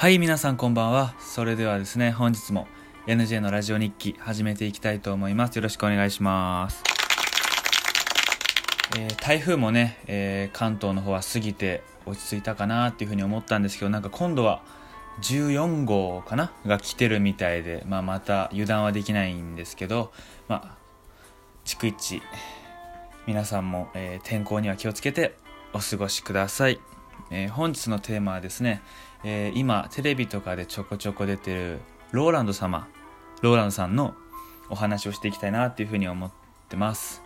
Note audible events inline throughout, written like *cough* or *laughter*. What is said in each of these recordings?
はい、皆さんこんばんは。それではですね、本日も NJ のラジオ日記始めていきたいと思います。よろしくお願いします。えー台風もね、えー関東の方は過ぎて落ち着いたかなっていうふうに思ったんですけど、なんか今度は14号かな？が来てるみたいで、まあ、また油断はできないんですけど、まあ、逐一皆さんも、えー天候には気をつけてお過ごしください、えー本日のテーマはですね、えー今テレビとかでちょこちょこ出てるローランド様ローランドさんのお話をしていきたいなっていうふうに思ってます。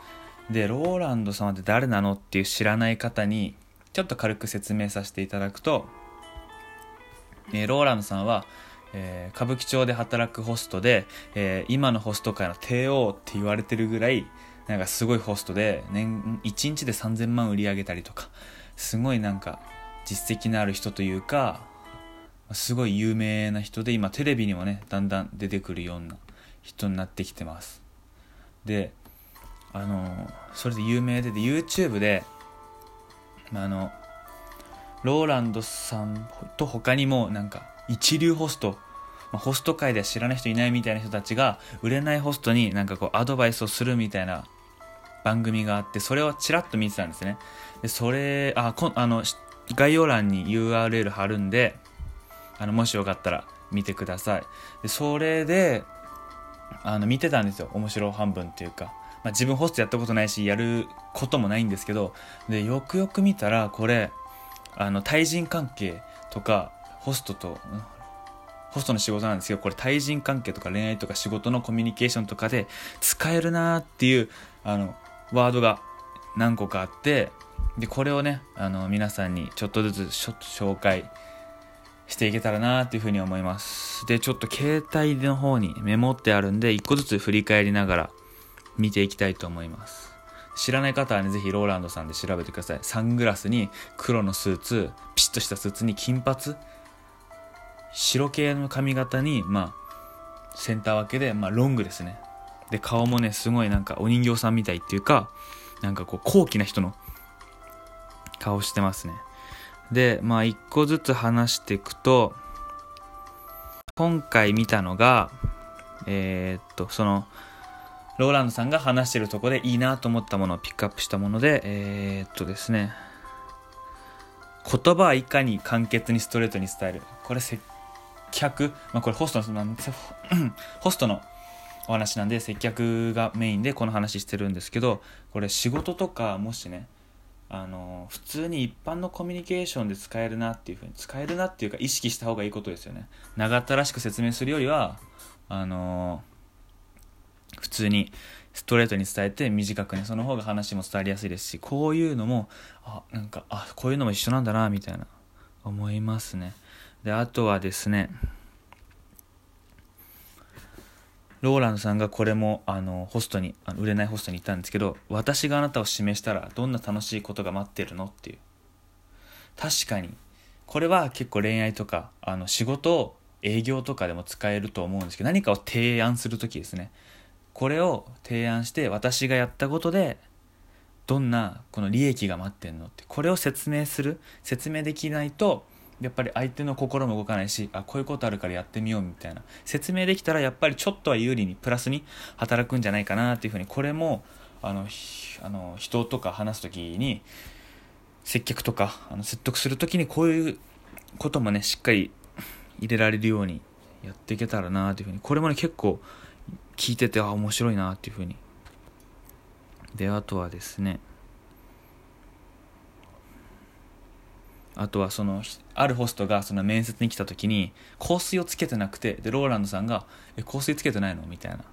でローランド様って誰なのっていう知らない方にちょっと軽く説明させていただくと、えーローランドさんは、えー歌舞伎町で働くホストで、えー今のホスト界の帝王って言われてるぐらいなんかすごいホストで年1日で3000万売り上げたりとかすごいなんか実績のある人というかすごい有名な人で今テレビにもねだんだん出てくるような人になってきてます。であのそれで有名でで YouTube でまああのローランドさんと他にもなんか一流ホストまあホスト界では知らない人いないみたいな人たちが売れないホストになんかこうアドバイスをするみたいな番組があってそれをちらっと見てたんですね。でそれあこあの概要欄に URL 貼るんであのもしよかったら見てください。でそれであの見てたんですよ。面白半分っていうか、まあ、自分ホストやったことないしやることもないんですけどでよくよく見たらこれあの対人関係とかホストとホストの仕事なんですけどこれ対人関係とか恋愛とか仕事のコミュニケーションとかで使えるなーっていうあのワードが何個かあってでこれをねあの皆さんにちょっとずつしょ紹介していけたらなっていうふうに思います。でちょっと携帯の方にメモってあるんで一個ずつ振り返りながら見ていきたいと思います。知らない方はねぜひローランドさんで調べてください。サングラスに黒のスーツピシッとしたスーツに金髪白系の髪型にまあセンター分けで、まあ、ロングですね。で顔もねすごいなんかお人形さんみたいっていうかなんかこう高貴な人の顔してますね。でまあ一個ずつ話していくと今回見たのがえーっとそのローランドさんが話してるとこでいいなと思ったものをピックアップしたものでえーっとですね言葉はいかに簡潔にストレートに伝える。これ接客、まあ、これホストの *clears throat* ホストのお話なんで接客がメインでこの話してるんですけどこれ仕事とかもしねあの普通に一般のコミュニケーションで使えるなっていうふうに使えるなっていうか意識した方がいいことですよね。長ったらしく説明するよりはあの普通にストレートに伝えて短くねその方が話も伝わりやすいですしこういうのもあなんかあこういうのも一緒なんだなみたいな思いますね。であとはですねローランドさんがこれもあのホストにあの売れないホストに言ったんですけど私があなたを指名したらどんな楽しいことが待ってるのっていう。確かにこれは結構恋愛とかあの仕事営業とかでも使えると思うんですけど何かを提案する時ですね。これを提案して私がやったことでどんなこの利益が待ってんのってこれを説明する説明できないとやっぱり相手の心も動かないしあこういうことあるからやってみようみたいな。説明できたらやっぱりちょっとは有利にプラスに働くんじゃないかなっていうふうにこれもあのあの人とか話す時に接客とかあの説得する時にこういうこともねしっかり入れられるようにやっていけたらなっていうふうにこれもね結構聞いててあ面白いなっていうふうに。であとはですねあとはそのあるホストがその面接に来た時に香水をつけてなくてでローランドさんが「え香水つけてないの?」みたいな。って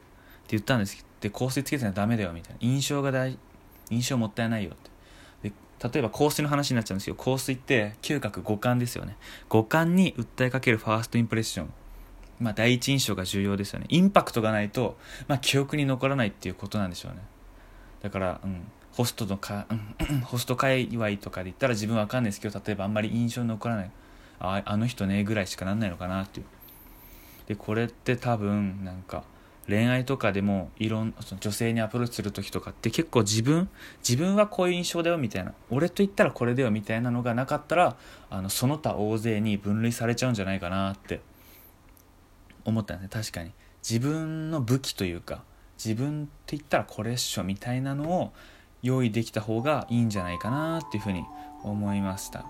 言ったんですけどで香水つけてないとダメだよみたいな。印象が大印象もったいないよって。で例えば香水の話になっちゃうんですよ香水って嗅覚五感ですよね。五感に訴えかけるファーストインプレッション。まあ第一印象が重要ですよね。インパクトがないと、まあ、記憶に残らないっていうことなんでしょうね。だから、うん、ホストのか、ホスト界隈とかで言ったら自分わかんないですけど例えばあんまり印象に残らない。ああの人ねぐらいしかなんないのかなっていう。でこれって多分なんか恋愛とかでもいろんその女性にアプローチする時とかって結構自分自分はこういう印象だよみたいな。俺と言ったらこれだよみたいなのがなかったらあのその他大勢に分類されちゃうんじゃないかなって。思ったんですね。確かに。自分の武器というか自分って言ったらこれっしょみたいなのを用意できた方がいいんじゃないかなっていうふうに思いました。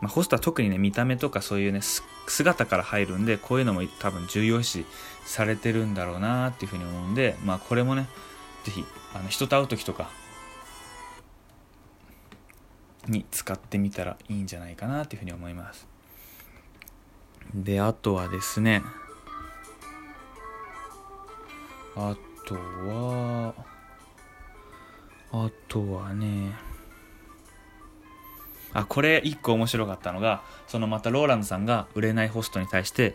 まあ、ホストは特にね見た目とかそういうね姿から入るんでこういうのも多分重要視されてるんだろうなっていうふうに思うんでまあこれもね是非あの人と会う時とかに使ってみたらいいんじゃないかなっていうふうに思いますであとはですねあとはあとはねあこれ一個面白かったのがそのまたローランドさんが売れないホストに対して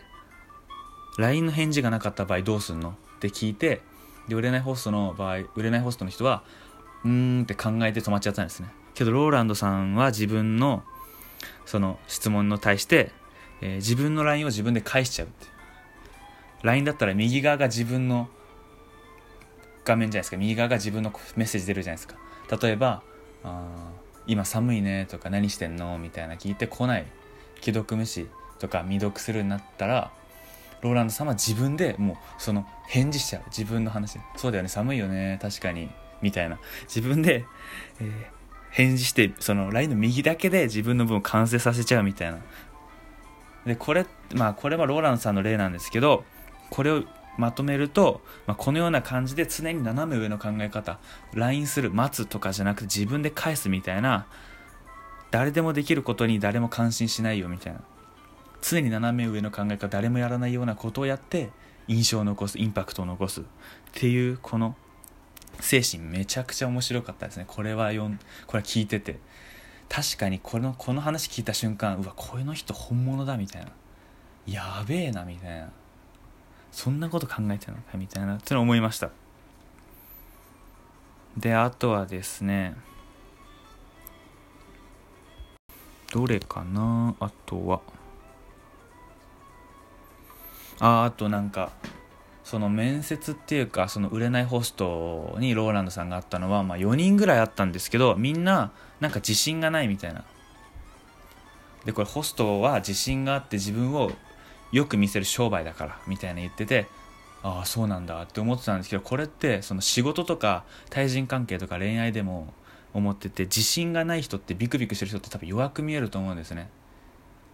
LINE の返事がなかった場合どうすんの？って聞いてで売れないホストの場合売れないホストの人はうーんって考えて止まっちゃったんですね。けどローランドさんは自分のその質問に対して、えー、自分の LINE を自分で返しちゃうって LINE だったら右側が自分の画面じゃないですか。右側が自分のメッセージ出るじゃないですか。例えばあ今寒いねとか何してんのみたいな聞いてこない。既読無視とか未読するようになったらローランドさんは自分でもうその返事しちゃう。自分の話。そうだよね。寒いよね。確かに。みたいな。自分で、えー、返事してその LINE の右だけで自分の分を完成させちゃう。みたいな。でこれまあこれはローランドさんの例なんですけどこれをまとめると、まあ、このような感じで常に斜め上の考え方 LINE する待つとかじゃなくて自分で返すみたいな誰でもできることに誰も感心しないよみたいな常に斜め上の考え方誰もやらないようなことをやって印象を残すインパクトを残すっていうこの精神めちゃくちゃ面白かったですね。これは読んこれ聞いてて。確かにこのこの話聞いた瞬間うわこの人本物だみたいな。やべえなみたいな。そんなこと考えてるのかみたいなっての思いました。であとはですねどれかな？あとは。ああとなんかその面接っていうかその売れないホストにローランドさんがあったのは、まあ、4人ぐらいあったんですけどみんななんか自信がないみたいな。でこれホストは自信があって自分をよく見せる商売だからみたいな言っててああそうなんだって思ってたんですけどこれってその仕事とか対人関係とか恋愛でも思ってて自信がない人ってビクビクしてる人って多分弱く見えると思うんですね。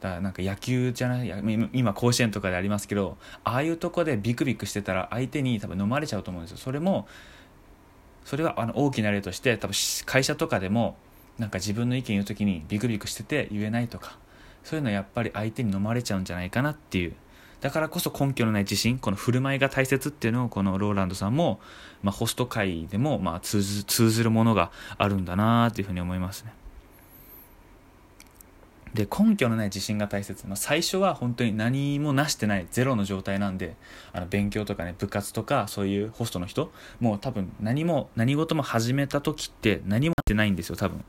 だからなんか野球じゃない今甲子園とかでありますけどああいうとこでビクビクしてたら相手に多分飲まれちゃうと思うんですよ。それもそれはあの大きな例として多分会社とかでもなんか自分の意見言う時にビクビクしてて言えないとか。そういうのはやっぱり相手に飲まれちゃうんじゃないかなっていう。だからこそ根拠のない自信この振る舞いが大切っていうのをこのローランドさんも、まあ、ホスト界でもまあ通ず通ずるものがあるんだなっていうふうに思いますね。で根拠のない自信が大切、まあ、最初は本当に何もなしてないゼロの状態なんであの勉強とかね部活とかそういうホストの人もう多分何も何事も始めた時って何もってないんですよ多分。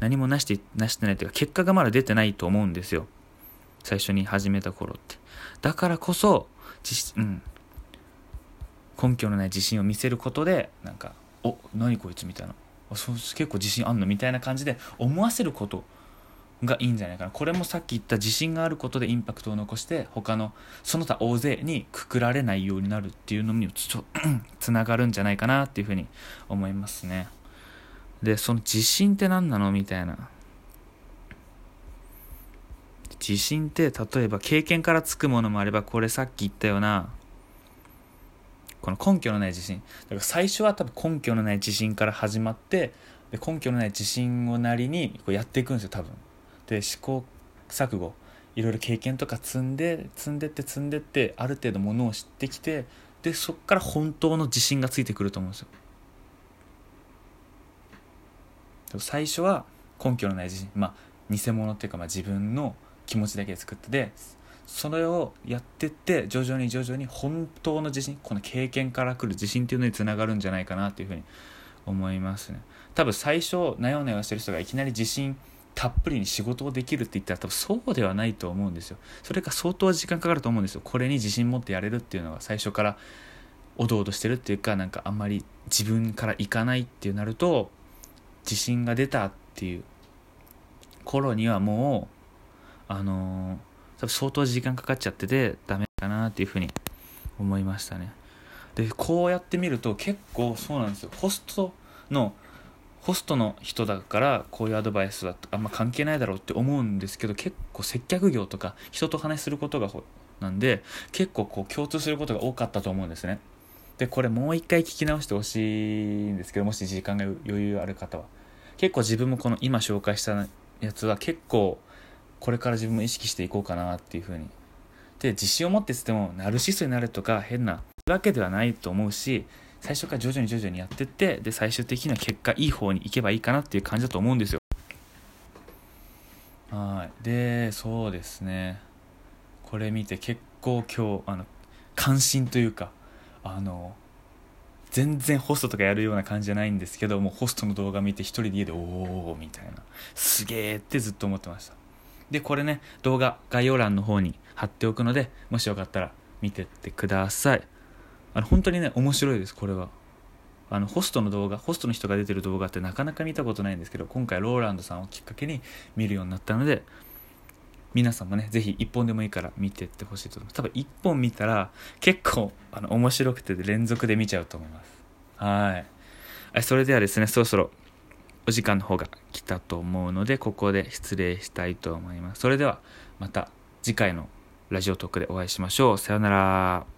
何もなしてなしてないっていうか結果がまだ出てないと思うんですよ。最初に始めた頃って。だからこそうん、根拠のない自信を見せることでなんか「お何こいつ」みたいな。あそ結構自信あんのみたいな感じで思わせることがいいんじゃないかな。これもさっき言った自信があることでインパクトを残して他のその他大勢にくくられないようになるっていうのにちょつながるんじゃないかなっていうふうに思いますね。でその自信って何なの？みたいな。自信って例えば経験からつくものもあればこれさっき言ったようなこの根拠のない自信。だから最初は多分根拠のない自信から始まってで根拠のない自信をなりにこうやっていくんですよ多分。で試行錯誤。いろいろ経験とか積んで積んでって積んでってある程度ものを知ってきてでそっから本当の自信がついてくると思うんですよ。最初は根拠のない自信まあ偽物っていうかまあ自分の気持ちだけで作っててそれをやってって徐々に徐々に本当の自信この経験からくる自信っていうのにつながるんじゃないかなっていうふうに思いますね。多分最初なよなよしてる人がいきなり自信たっぷりに仕事をできるって言ったら多分そうではないと思うんですよ。それが相当時間かかると思うんですよ。これに自信持ってやれるっていうのは最初からおどおどしてるっていうかなんかあんまり自分からいかないっていうなると自信が出たっていう。頃にはもうあのー、多分相当時間かかっちゃっててダメかなっていうふうに思いましたね。でこうやってみると結構そうなんですよ。ホストのホストの人だからこういうアドバイスはあんま関係ないだろうって思うんですけど結構接客業とか人と話することがなんで結構こう共通することが多かったと思うんですね。でこれもう一回聞き直してほしいんですけどもし時間が余裕ある方は。結構自分もこの今紹介したやつは結構これから自分も意識していこうかなっていうふうに。で自信を持ってつってもナルシストになるとか変な。わけではないと思うし最初から徐々に徐々にやってってで最終的には結果いい方に行けばいいかなっていう感じだと思うんですよ。はい。でそうですね。これ見て結構今日あの関心というかあの全然ホストとかやるような感じじゃないんですけどもうホストの動画見て一人で家でおおみたいな。すげえってずっと思ってました。でこれね動画概要欄の方に貼っておくのでもしよかったら見てってください。あの本当にね面白いですこれは。あのホストの動画ホストの人が出てる動画ってなかなか見たことないんですけど今回ローランドさんをきっかけに見るようになったので皆さんもねぜひ1本でもいいから見てってほしいと思います。多分1本見たら結構あの面白くて連続で見ちゃうと思います。はいそれではですねそろそろお時間の方が来たと思うのでここで失礼したいと思います。それではまた次回のラジオトークでお会いしましょう。さようなら。